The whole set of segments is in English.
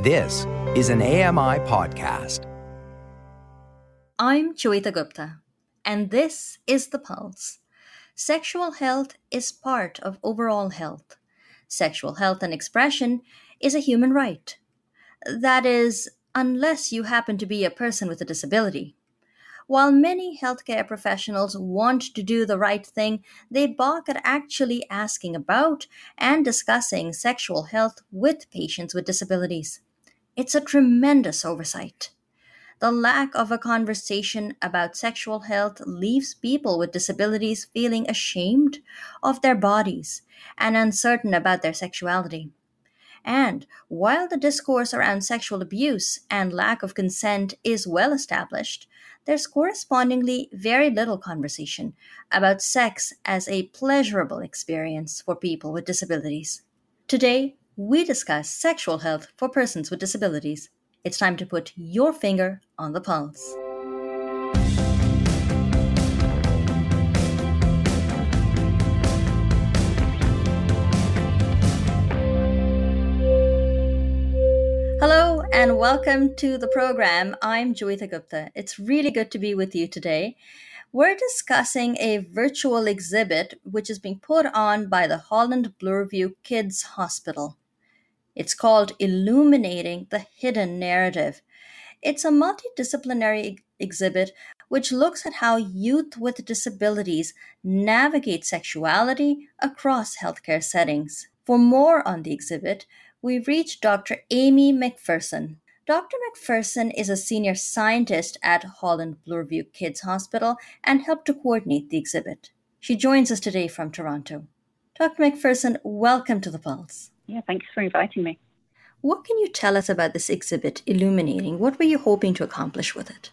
This is an AMI podcast. I'm Joeita Gupta, and this is The Pulse. Sexual health is part of overall health. Sexual health and expression is a human right. That is, unless you happen to be a person with a disability. While many healthcare professionals want to do the right thing, they balk at actually asking about and discussing sexual health with patients with disabilities. It's a tremendous oversight. The lack of a conversation about sexual health leaves people with disabilities feeling ashamed of their bodies and uncertain about their sexuality. And while the discourse around sexual abuse and lack of consent is well established, there's correspondingly very little conversation about sex as a pleasurable experience for people with disabilities. Today, we discuss sexual health for persons with disabilities. It's time to put your finger on the pulse. Hello and welcome to the program. I'm Joeita Gupta. It's really good to be with you today. We're discussing a virtual exhibit which is being put on by the Holland Bloorview Kids Hospital. It's called Illuminating the Hidden Narrative. It's a multidisciplinary exhibit which looks at how youth with disabilities navigate sexuality across healthcare settings. For more on the exhibit, we reached Dr. Amy McPherson. Dr. McPherson is a senior scientist at Holland Bloorview Kids Hospital and helped to coordinate the exhibit. She joins us today from Toronto. Dr. McPherson, welcome to the Pulse. Yeah, thanks for inviting me. What can you tell us about this exhibit, Illuminating? What were you hoping to accomplish with it?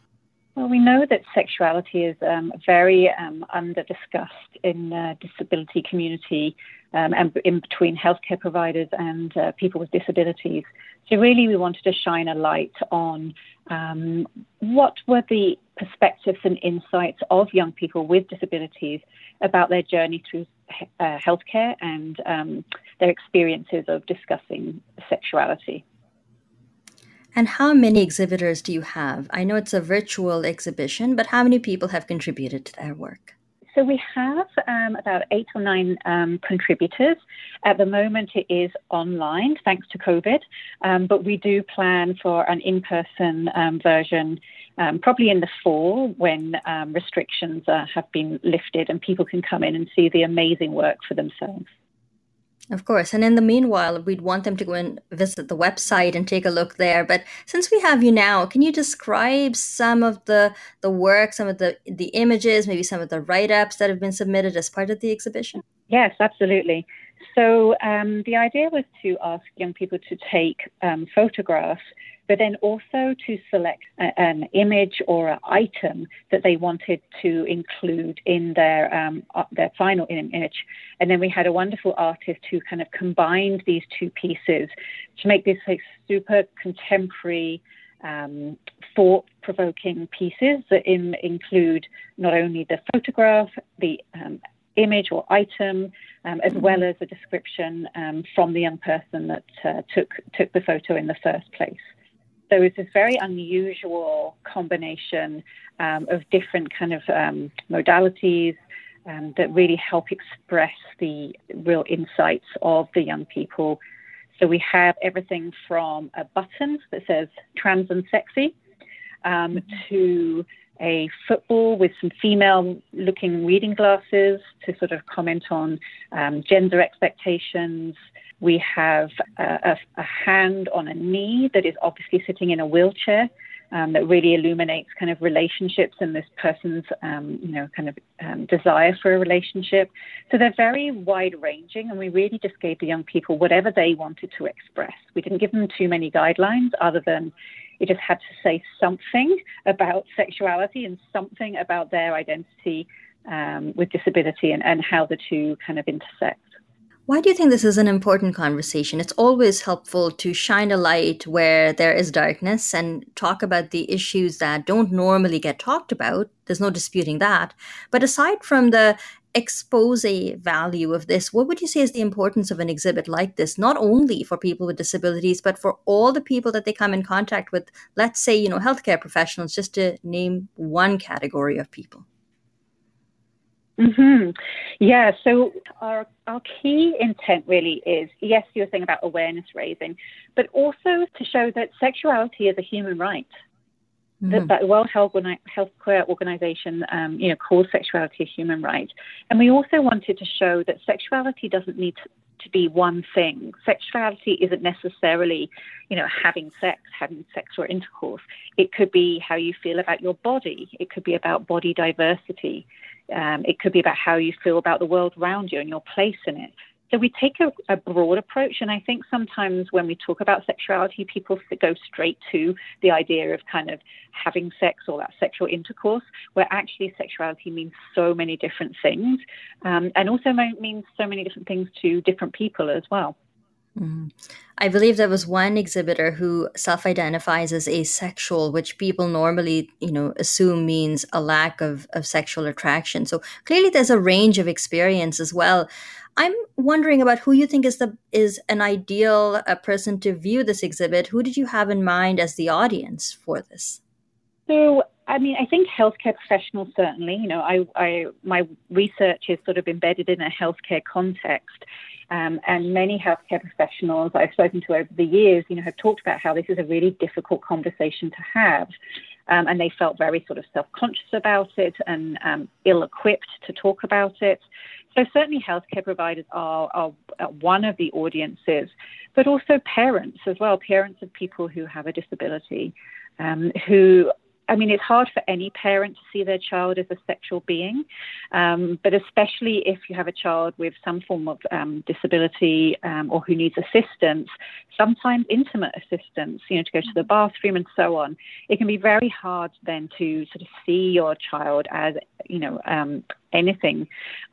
Well, we know that sexuality is um, very um, under discussed in uh, disability community um, and in between healthcare providers and uh, people with disabilities. So really, we wanted to shine a light on um, what were the perspectives and insights of young people with disabilities about their journey through uh, healthcare and um, their experiences of discussing sexuality. And how many exhibitors do you have? I know it's a virtual exhibition, but how many people have contributed to their work? So we have um, about eight or nine um, contributors. At the moment, it is online thanks to COVID, um, but we do plan for an in person um, version um, probably in the fall when um, restrictions uh, have been lifted and people can come in and see the amazing work for themselves. Of course. And in the meanwhile, we'd want them to go and visit the website and take a look there. But since we have you now, can you describe some of the, the work, some of the, the images, maybe some of the write ups that have been submitted as part of the exhibition? Yes, absolutely. So um, the idea was to ask young people to take um, photographs but then also to select a, an image or an item that they wanted to include in their um, uh, their final image. And then we had a wonderful artist who kind of combined these two pieces to make this like super contemporary. Um, thought provoking pieces that in, include not only the photograph, the um, image or item, um, as well as a description um, from the young person that uh, took took the photo in the first place there was this very unusual combination um, of different kind of um, modalities um, that really help express the real insights of the young people. So we have everything from a button that says trans and sexy um, mm-hmm. to a football with some female looking reading glasses to sort of comment on um, gender expectations, we have a, a, hand on a knee that is obviously sitting in a wheelchair. Um, that really illuminates kind of relationships and this person's, um, you know, kind of um, desire for a relationship. So they're very wide ranging, and we really just gave the young people whatever they wanted to express. We didn't give them too many guidelines other than it just had to say something about sexuality and something about their identity um, with disability and, and how the two kind of intersect. Why do you think this is an important conversation? It's always helpful to shine a light where there is darkness and talk about the issues that don't normally get talked about. There's no disputing that. But aside from the expose value of this, what would you say is the importance of an exhibit like this, not only for people with disabilities, but for all the people that they come in contact with, let's say, you know, healthcare professionals, just to name one category of people? Mm-hmm. Yeah, so our, our key intent really is yes, you're saying about awareness raising, but also to show that sexuality is a human right. Mm-hmm. That, the World Health, Healthcare Organization, um, you know, calls sexuality a human right, and we also wanted to show that sexuality doesn't need to, to be one thing. Sexuality isn't necessarily, you know, having sex, having sexual intercourse. It could be how you feel about your body. It could be about body diversity. Um, it could be about how you feel about the world around you and your place in it. So we take a, a, broad approach, and I think sometimes when we talk about sexuality, people go straight to the idea of kind of having sex or that sexual intercourse, where actually sexuality means so many different things, um, and also means so many different things to different people as well. Mm-hmm. I believe there was one exhibitor who self-identifies as asexual, which people normally, you know, assume means a lack of, of sexual attraction. So clearly, there's a range of experience as well. I'm wondering about who you think is the is an ideal uh, person to view this exhibit. Who did you have in mind as the audience for this? So, I mean, I think healthcare professionals certainly. You know, I, I my research is sort of embedded in a healthcare context, um, and many healthcare professionals I've spoken to over the years, you know, have talked about how this is a really difficult conversation to have. Um, and they felt very sort of self conscious about it and um, ill equipped to talk about it. So, certainly, healthcare providers are, are, one of the audiences, but also parents as well, parents of people who have a disability, um, who I mean, it's hard for any parent to see their child as a sexual being, um, but especially if you have a child with some form of um, disability um, or who needs assistance, sometimes intimate assistance, you know, to go to the bathroom and so on. It can be very hard then to sort of see your child as, you know, um, anything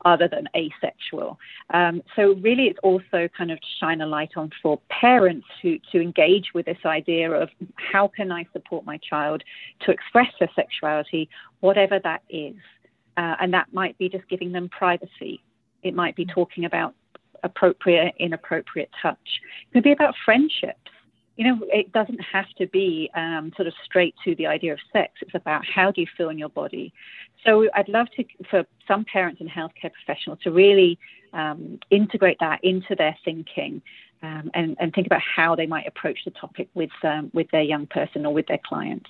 other than asexual. Um, so really, it's also kind of to shine a light on for parents to to engage with this idea of how can I support my child to express their sexuality, whatever that is, uh, and that might be just giving them privacy. It might be talking about appropriate, inappropriate touch. It could be about friendships you know, it doesn't have to be um, sort of straight to the idea of sex. It's about how do you feel in your body. So I'd love to, for some parents and healthcare professionals to really um, integrate that into their thinking um, and, and, think about how they might approach the topic with um, with their young person or with their client.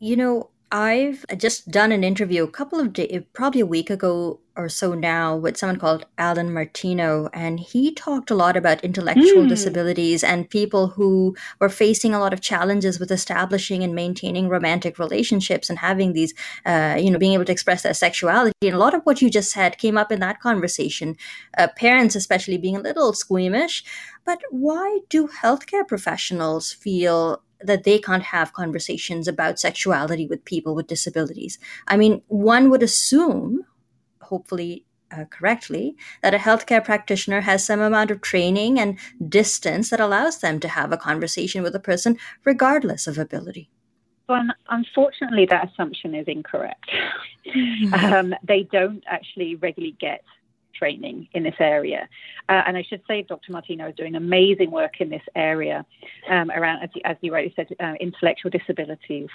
You know, I've just done an interview a couple of days, probably a week ago or so now, with someone called Alan Martino, and he talked a lot about intellectual mm. disabilities and people who were facing a lot of challenges with establishing and maintaining romantic relationships and having these, uh, you know, being able to express their sexuality. And a lot of what you just said came up in that conversation. Uh, parents, especially, being a little squeamish. But why do healthcare professionals feel that they can't have conversations about sexuality with people with disabilities. I mean, one would assume, hopefully uh, correctly, that a healthcare practitioner has some amount of training and distance that allows them to have a conversation with a person regardless of ability. Well, unfortunately, that assumption is incorrect. Mm-hmm. um, they don't actually regularly get training in this area. Uh, and I should say, Dr. Martino is doing amazing work in this area um, around, as you, as you, rightly said, uh, intellectual disabilities.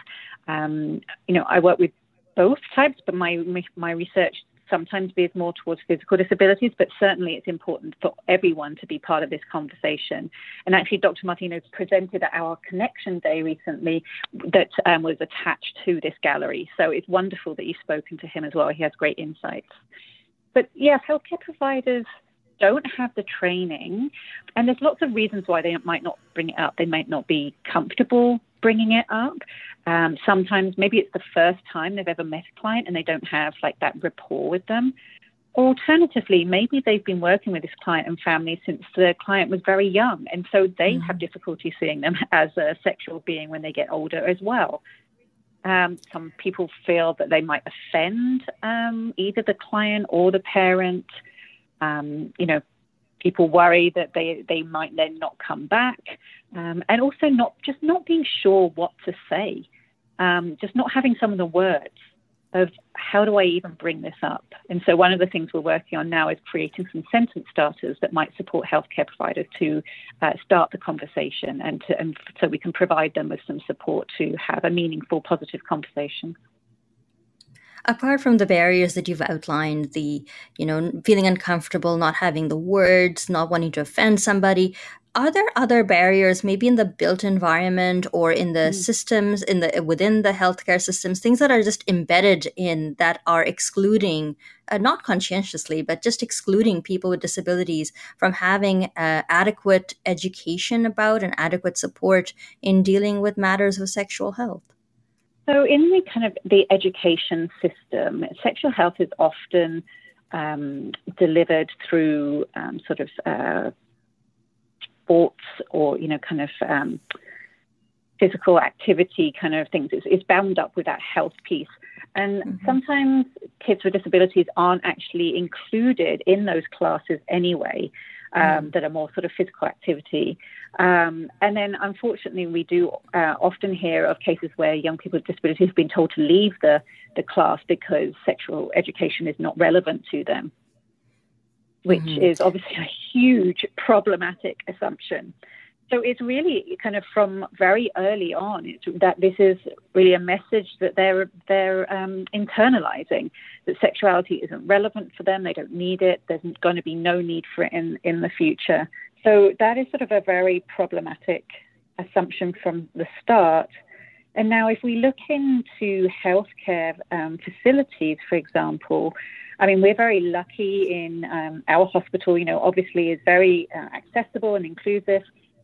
Um, you know, I work with both types, but my my research sometimes veers more towards physical disabilities, but certainly it's important for everyone to be part of this conversation. And actually, Dr. Martino presented at our Connection Day recently that um, was attached to this gallery. So it's wonderful that you've spoken to him as well. He has great insights. But yes, healthcare providers don't have the training, and there's lots of reasons why they might not bring it up. They might not be comfortable bringing it up. Um, sometimes maybe it's the first time they've ever met a client and they don't have like that rapport with them. Alternatively, maybe they've been working with this client and family since the client was very young, and so they mm-hmm. have difficulty seeing them as a sexual being when they get older as well. Um, some people feel that they might offend um, either the client or the parent. Um, you know, people worry that they, they might then not come back, um, and also not just not being sure what to say, um, just not having some of the words. Of how do I even bring this up? And so one of the things we're working on now is creating some sentence starters that might support healthcare providers to uh, start the conversation and, to, and so we can provide them with some support to have a meaningful, positive conversation apart from the barriers that you've outlined the you know feeling uncomfortable not having the words not wanting to offend somebody are there other barriers maybe in the built environment or in the mm. systems in the within the healthcare systems things that are just embedded in that are excluding uh, not conscientiously but just excluding people with disabilities from having uh, adequate education about and adequate support in dealing with matters of sexual health so in the kind of the education system sexual health is often um, delivered through um, sort of uh, sports or you know kind of um, physical activity kind of things. It's, it's, bound up with that health piece. And mm-hmm. sometimes kids with disabilities aren't actually included in those classes anyway, um, mm-hmm. that are more sort of physical activity. Um, and then, unfortunately, we do uh, often hear of cases where young people with disabilities have been told to leave the, the class because sexual education is not relevant to them which mm-hmm. is obviously a huge problematic assumption. So it's really kind of from very early on that this is really a message that they're they're um, internalizing that sexuality isn't relevant for them. They don't need it. There's going to be no need for it in in the future. So that is sort of a very problematic assumption from the start. And now, if we look into healthcare um, facilities, for example, I mean, we're very lucky in um, our hospital, you know, obviously is very uh, accessible and inclusive.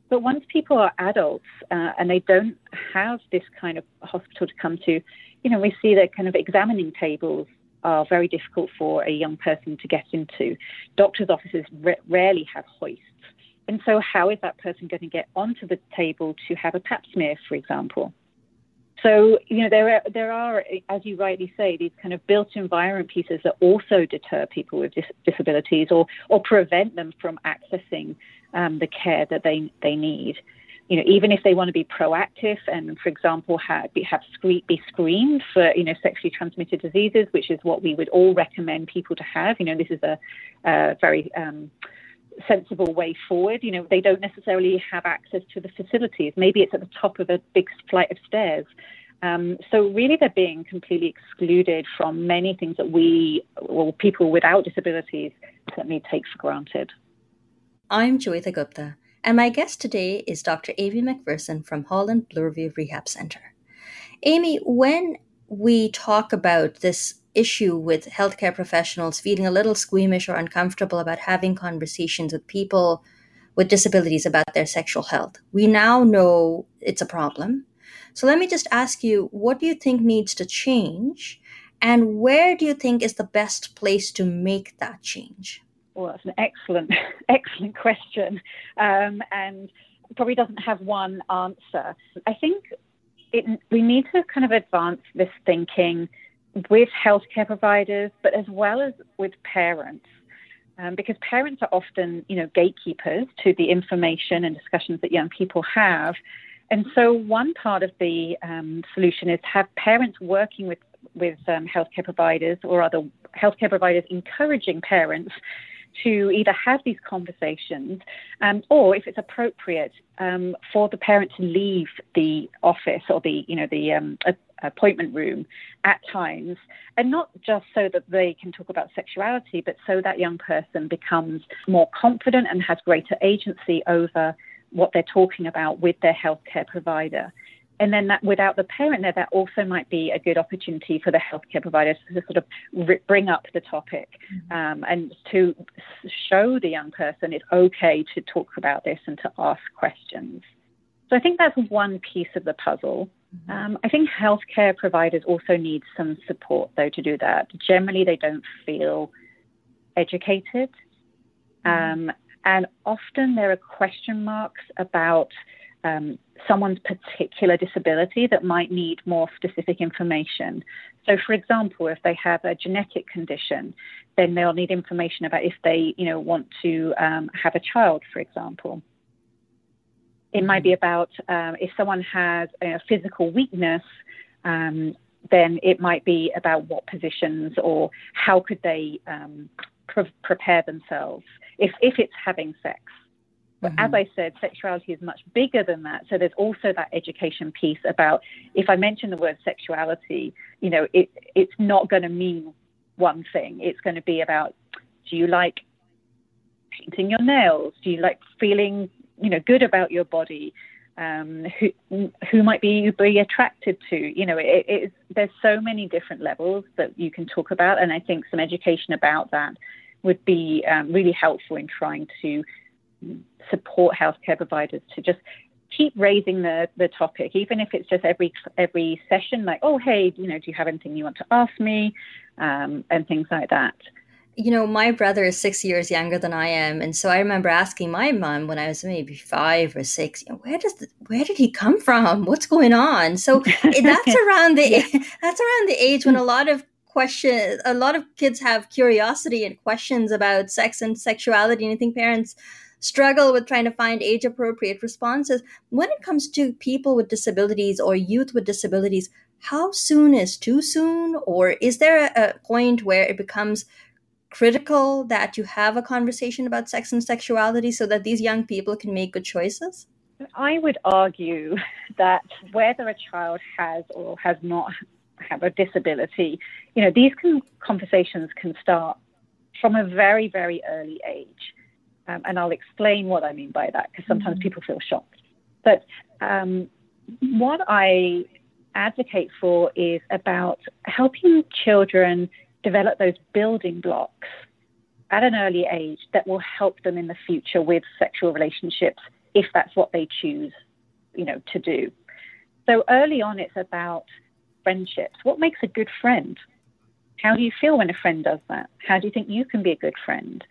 But once people are adults uh, and they don't have this kind of hospital to come to, you know, we see that kind of examining tables are very difficult for a young person to get into. Doctors' offices rarely have hoists. And so, how is that person going to get onto the table to have a pap smear, for example? So, you know, there are, there are, as you rightly say, these kind of built environment pieces that also deter people with dis- disabilities or, or prevent them from accessing um, the care that they, they need. You know, even if they want to be proactive and, for example, have, be, have screen, be screened for, you know, sexually transmitted diseases, which is what we would all recommend people to have. You know, this is a, a very um, sensible way forward. You know, they don't necessarily have access to the facilities. Maybe it's at the top of a big flight of stairs. Um, so really, they're being completely excluded from many things that we, well, people without disabilities, certainly take for granted. I'm Joeita Gupta, and my guest today is Dr. Amy McPherson from Holland Bloorview Rehab Center. Amy, when we talk about this issue with healthcare professionals feeling a little squeamish or uncomfortable about having conversations with people with disabilities about their sexual health. We now know it's a problem. So let me just ask you what do you think needs to change? And where do you think is the best place to make that change? Well, that's an excellent, excellent question. Um, and probably doesn't have one answer. I think it, we need to kind of advance this thinking with healthcare providers, but as well as with parents. Um, because parents are often, you know, gatekeepers to the information and discussions that young people have. And so, one part of the um, solution is to have parents working with with um, healthcare providers or other healthcare providers encouraging parents to either have these conversations um, or, if it's appropriate, um, for the parent to leave the office or the you know the um, appointment room at times, and not just so that they can talk about sexuality, but so that young person becomes more confident and has greater agency over what they're talking about with their healthcare provider. And then that without the parent there, that also might be a good opportunity for the healthcare providers to sort of bring up the topic mm-hmm. um, and to show the young person it's okay to talk about this and to ask questions. So I think that's one piece of the puzzle. Mm-hmm. Um, I think healthcare providers also need some support, though, to do that. Generally, they don't feel educated. Mm-hmm. Um, and often there are question marks about um, someone's particular disability that might need more specific information. So, for example, if they have a genetic condition, then they'll need information about if they, you know, want to um, have a child, for example. It might be about um, if someone has a physical weakness, um, then it might be about what positions or how could they um, pre- prepare themselves if, if it's having sex. But mm-hmm. as I said, sexuality is much bigger than that. So there's also that education piece about if I mention the word sexuality, you know, it, it's not going to mean one thing. It's going to be about do you like painting your nails? Do you like feeling, you know, good about your body? Um, who who might be be attracted to? You know, it, there's so many different levels that you can talk about, and I think some education about that would be um, really helpful in trying to support healthcare providers to just keep raising the, the topic, even if it's just every every session, like, oh, hey, you know, do you have anything you want to ask me, um, and things like that. You know, my brother is six years younger than I am, and so I remember asking my mom when I was maybe five or six, you know, where does the, where did he come from? What's going on? So eh, that's around the yeah. that's around the age when a lot of questions, a lot of kids have curiosity and questions about sex and sexuality, and I think parents struggle with trying to find age appropriate responses. When it comes to people with disabilities or youth with disabilities, how soon is too soon? Or is there a, point where it becomes critical that you have a conversation about sex and sexuality so that these young people can make good choices? I would argue that whether a child has or has not have a disability, you know, these can, conversations can start from a very, very early age. Um, and I'll explain what I mean by that because sometimes mm-hmm. people feel shocked. But um, what I advocate for is about helping children develop those building blocks at an early age that will help them in the future with sexual relationships if that's what they choose, you know, to do. So early on, it's about friendships. What makes a good friend? How do you feel when a friend does that? How do you think you can be a good friend?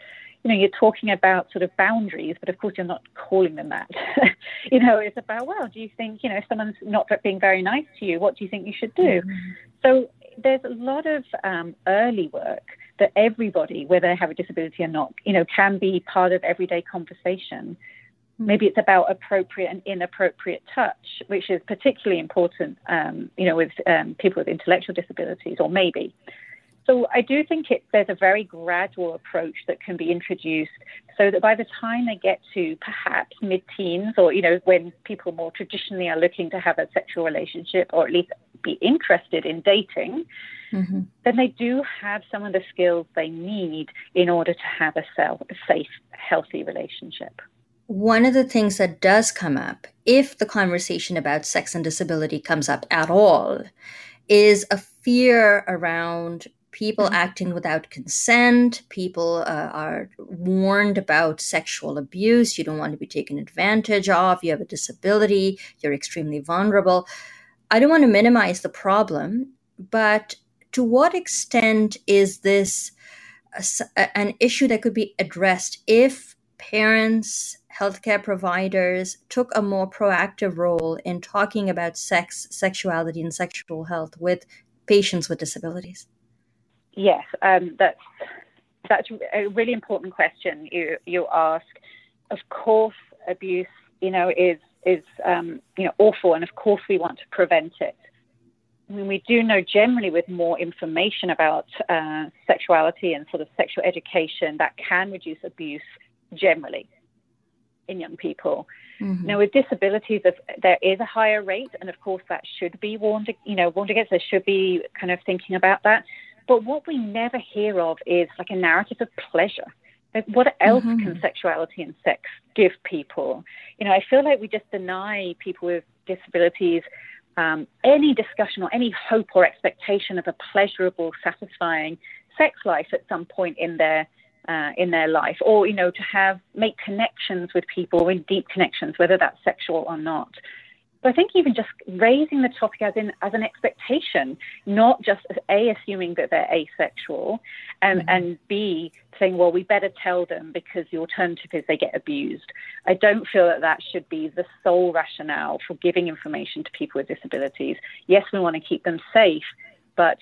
you know, you're talking about sort of boundaries, but of course you're not calling them that. you know, it's about, well, do you think, you know, if someone's not being very nice to you, what do you think you should do? Mm-hmm. So there's a lot of um, early work that everybody, whether they have a disability or not, you know, can be part of everyday conversation. Mm-hmm. Maybe it's about appropriate and inappropriate touch, which is particularly important, um, you know, with um, people with intellectual disabilities, or maybe. So I do think it, there's a very gradual approach that can be introduced so that by the time they get to perhaps mid-teens or, you know, when people more traditionally are looking to have a sexual relationship or at least be interested in dating, mm-hmm. then they do have some of the skills they need in order to have a, self, a safe, healthy relationship. One of the things that does come up, if the conversation about sex and disability comes up at all, is a fear around people mm-hmm. acting without consent. People uh, are warned about sexual abuse. You don't want to be taken advantage of. You have a disability. You're extremely vulnerable. I don't want to minimize the problem but to what extent is this a, an issue that could be addressed if parents healthcare providers took a more proactive role in talking about sex sexuality and sexual health with patients with disabilities Yes, um, that's that's a really important question you you ask. Of course, abuse, you know, is is um, you know awful, and of course we want to prevent it. I mean, we do know generally with more information about uh, sexuality and sort of sexual education that can reduce abuse generally in young people. Mm-hmm. Now, with disabilities, there is a higher rate, and of course that should be warned, you know, warned against. There should be kind of thinking about that. But what we never hear of is like a narrative of pleasure. Like what else mm-hmm. can sexuality and sex give people? You know, I feel like we just deny people with disabilities um, any discussion or any hope or expectation of a pleasurable, satisfying sex life at some point in their uh, in their life, or you know, to have make connections with people, in deep connections, whether that's sexual or not. So I think even just raising the topic as in as an expectation, not just as a assuming that they're asexual, and mm-hmm. and b saying, well, we better tell them because the alternative is they get abused. I don't feel that that should be the sole rationale for giving information to people with disabilities. Yes, we want to keep them safe, but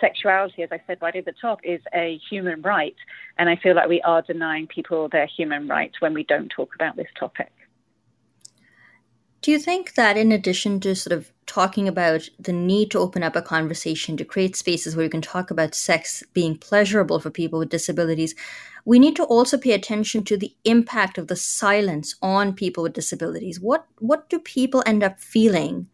sexuality, as I said right at the top, is a human right, and I feel like we are denying people their human rights when we don't talk about this topic Do you think that in addition to sort of talking about the need to open up a conversation to create spaces where you can talk about sex being pleasurable for people with disabilities, we need to also pay attention to the impact of the silence on people with disabilities. What what do people end up feeling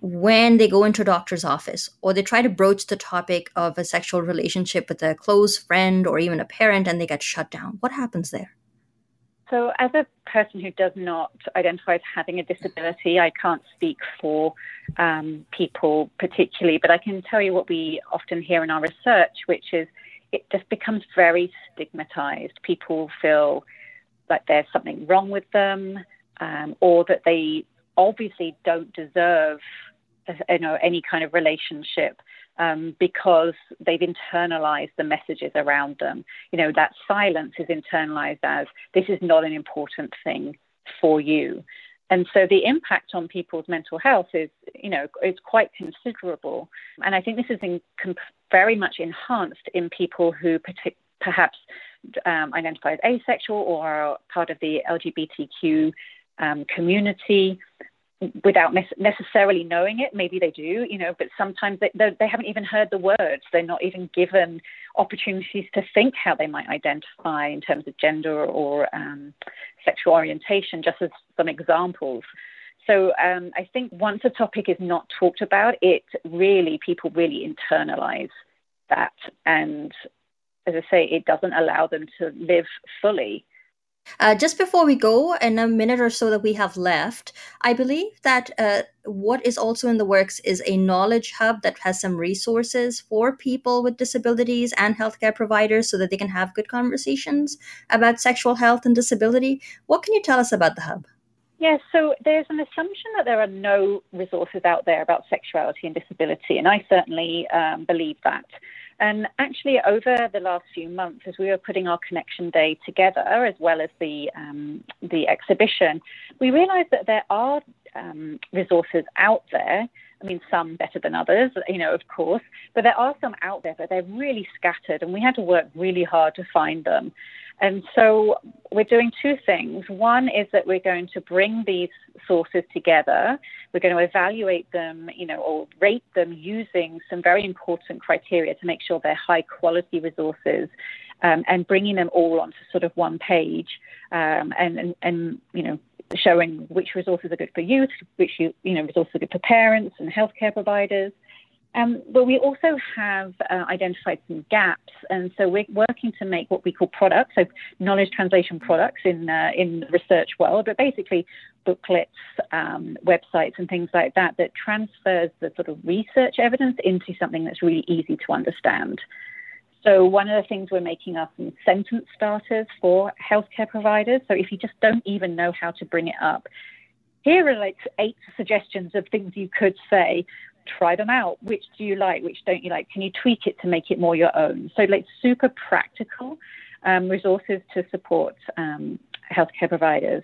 when they go into a doctor's office or they try to broach the topic of a sexual relationship with a close friend or even a parent and they get shut down? What happens there? So, as a person who does not identify as having a disability, I can't speak for um, people particularly, but I can tell you what we often hear in our research, which is it just becomes very stigmatized. People feel like there's something wrong with them, um, or that they obviously don't deserve, you know, any kind of relationship um, because they've internalized the messages around them. You know, that silence is internalized as this is not an important thing for you. And so the impact on people's mental health is, you know, is quite considerable. And I think this is in, very much enhanced in people who partic- perhaps um, identify as asexual or are part of the LGBTQ um, community without necessarily knowing it. Maybe they do, you know, but sometimes they, they haven't even heard the words. They're not even given opportunities to think how they might identify in terms of gender or um, sexual orientation, just as some examples. So um, I think once a topic is not talked about, it really, people really internalize that. And as I say, it doesn't allow them to live fully uh, just before we go, in a minute or so that we have left, I believe that uh, what is also in the works is a knowledge hub that has some resources for people with disabilities and healthcare providers so that they can have good conversations about sexual health and disability. What can you tell us about the hub? Yes, yeah, so there's an assumption that there are no resources out there about sexuality and disability, and I certainly um, believe that. And actually, over the last few months, as we were putting our connection day together, as well as the um, the exhibition, we realised that there are um, resources out there. I mean, some better than others, you know, of course, but there are some out there, but they're really scattered, and we had to work really hard to find them. And so we're doing two things. One is that we're going to bring these sources together. We're going to evaluate them, you know, or rate them using some very important criteria to make sure they're high quality resources um, and bringing them all onto sort of one page um, and, and, and, you know, showing which resources are good for youth, which, you, you know, resources are good for parents and healthcare providers. Um, but we also have uh, identified some gaps, and so we're working to make what we call products, so knowledge translation products in uh, in the research world, but basically booklets, um, websites, and things like that that transfers the sort of research evidence into something that's really easy to understand. So one of the things we're making are some sentence starters for healthcare providers. So if you just don't even know how to bring it up, here are like eight suggestions of things you could say try them out. Which do you like? Which don't you like? Can you tweak it to make it more your own? So, like super practical um, resources to support um, healthcare providers.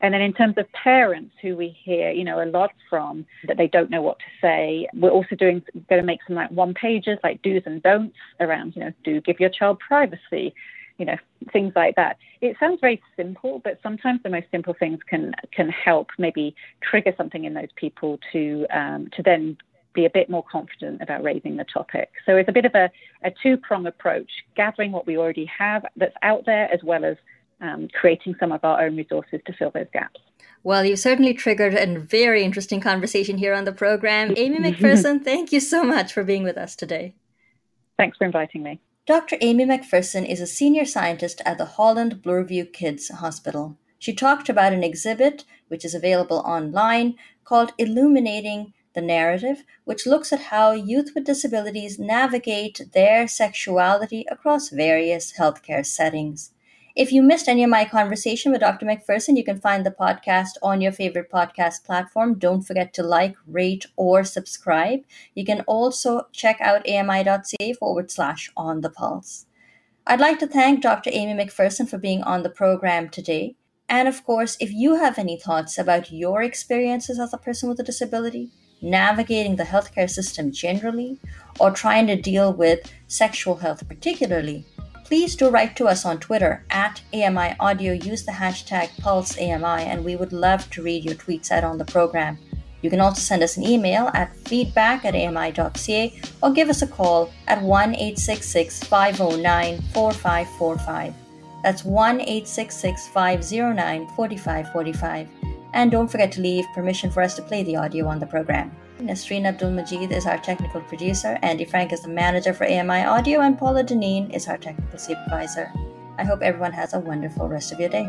And then in terms of parents who we hear, you know, a lot from that they don't know what to say, we're also doing going to make some like one pages like do's and don'ts around, you know, do give your child privacy, you know, things like that. It sounds very simple, but sometimes the most simple things can can help maybe trigger something in those people to um, to then be a bit more confident about raising the topic. So it's a bit of a, a two prong approach, gathering what we already have that's out there, as well as um, creating some of our own resources to fill those gaps. Well, you've certainly triggered a very interesting conversation here on the program. Amy McPherson, thank you so much for being with us today. Thanks for inviting me. Dr. Amy McPherson is a senior scientist at the Holland Bloorview Kids Hospital. She talked about an exhibit, which is available online, called Illuminating the narrative, which looks at how youth with disabilities navigate their sexuality across various healthcare settings. If you missed any of my conversation with Dr. McPherson, you can find the podcast on your favorite podcast platform. Don't forget to like, rate, or subscribe. You can also check out ami.ca forward slash on the pulse. I'd like to thank Dr. Amy McPherson for being on the program today. And of course, if you have any thoughts about your experiences as a person with a disability, navigating the healthcare system generally, or trying to deal with sexual health particularly, please do write to us on Twitter at AMI Audio. Use the hashtag PulseAMI, and we would love to read your tweets out on the program. You can also send us an email at feedback at ami.ca or give us a call at 1 509 4545. That's 1 509 4545. And don't forget to leave permission for us to play the audio on the program. Nasreen Abdul Majid is our technical producer, Andy Frank is the manager for AMI Audio, and Paula Deneen is our technical supervisor. I hope everyone has a wonderful rest of your day.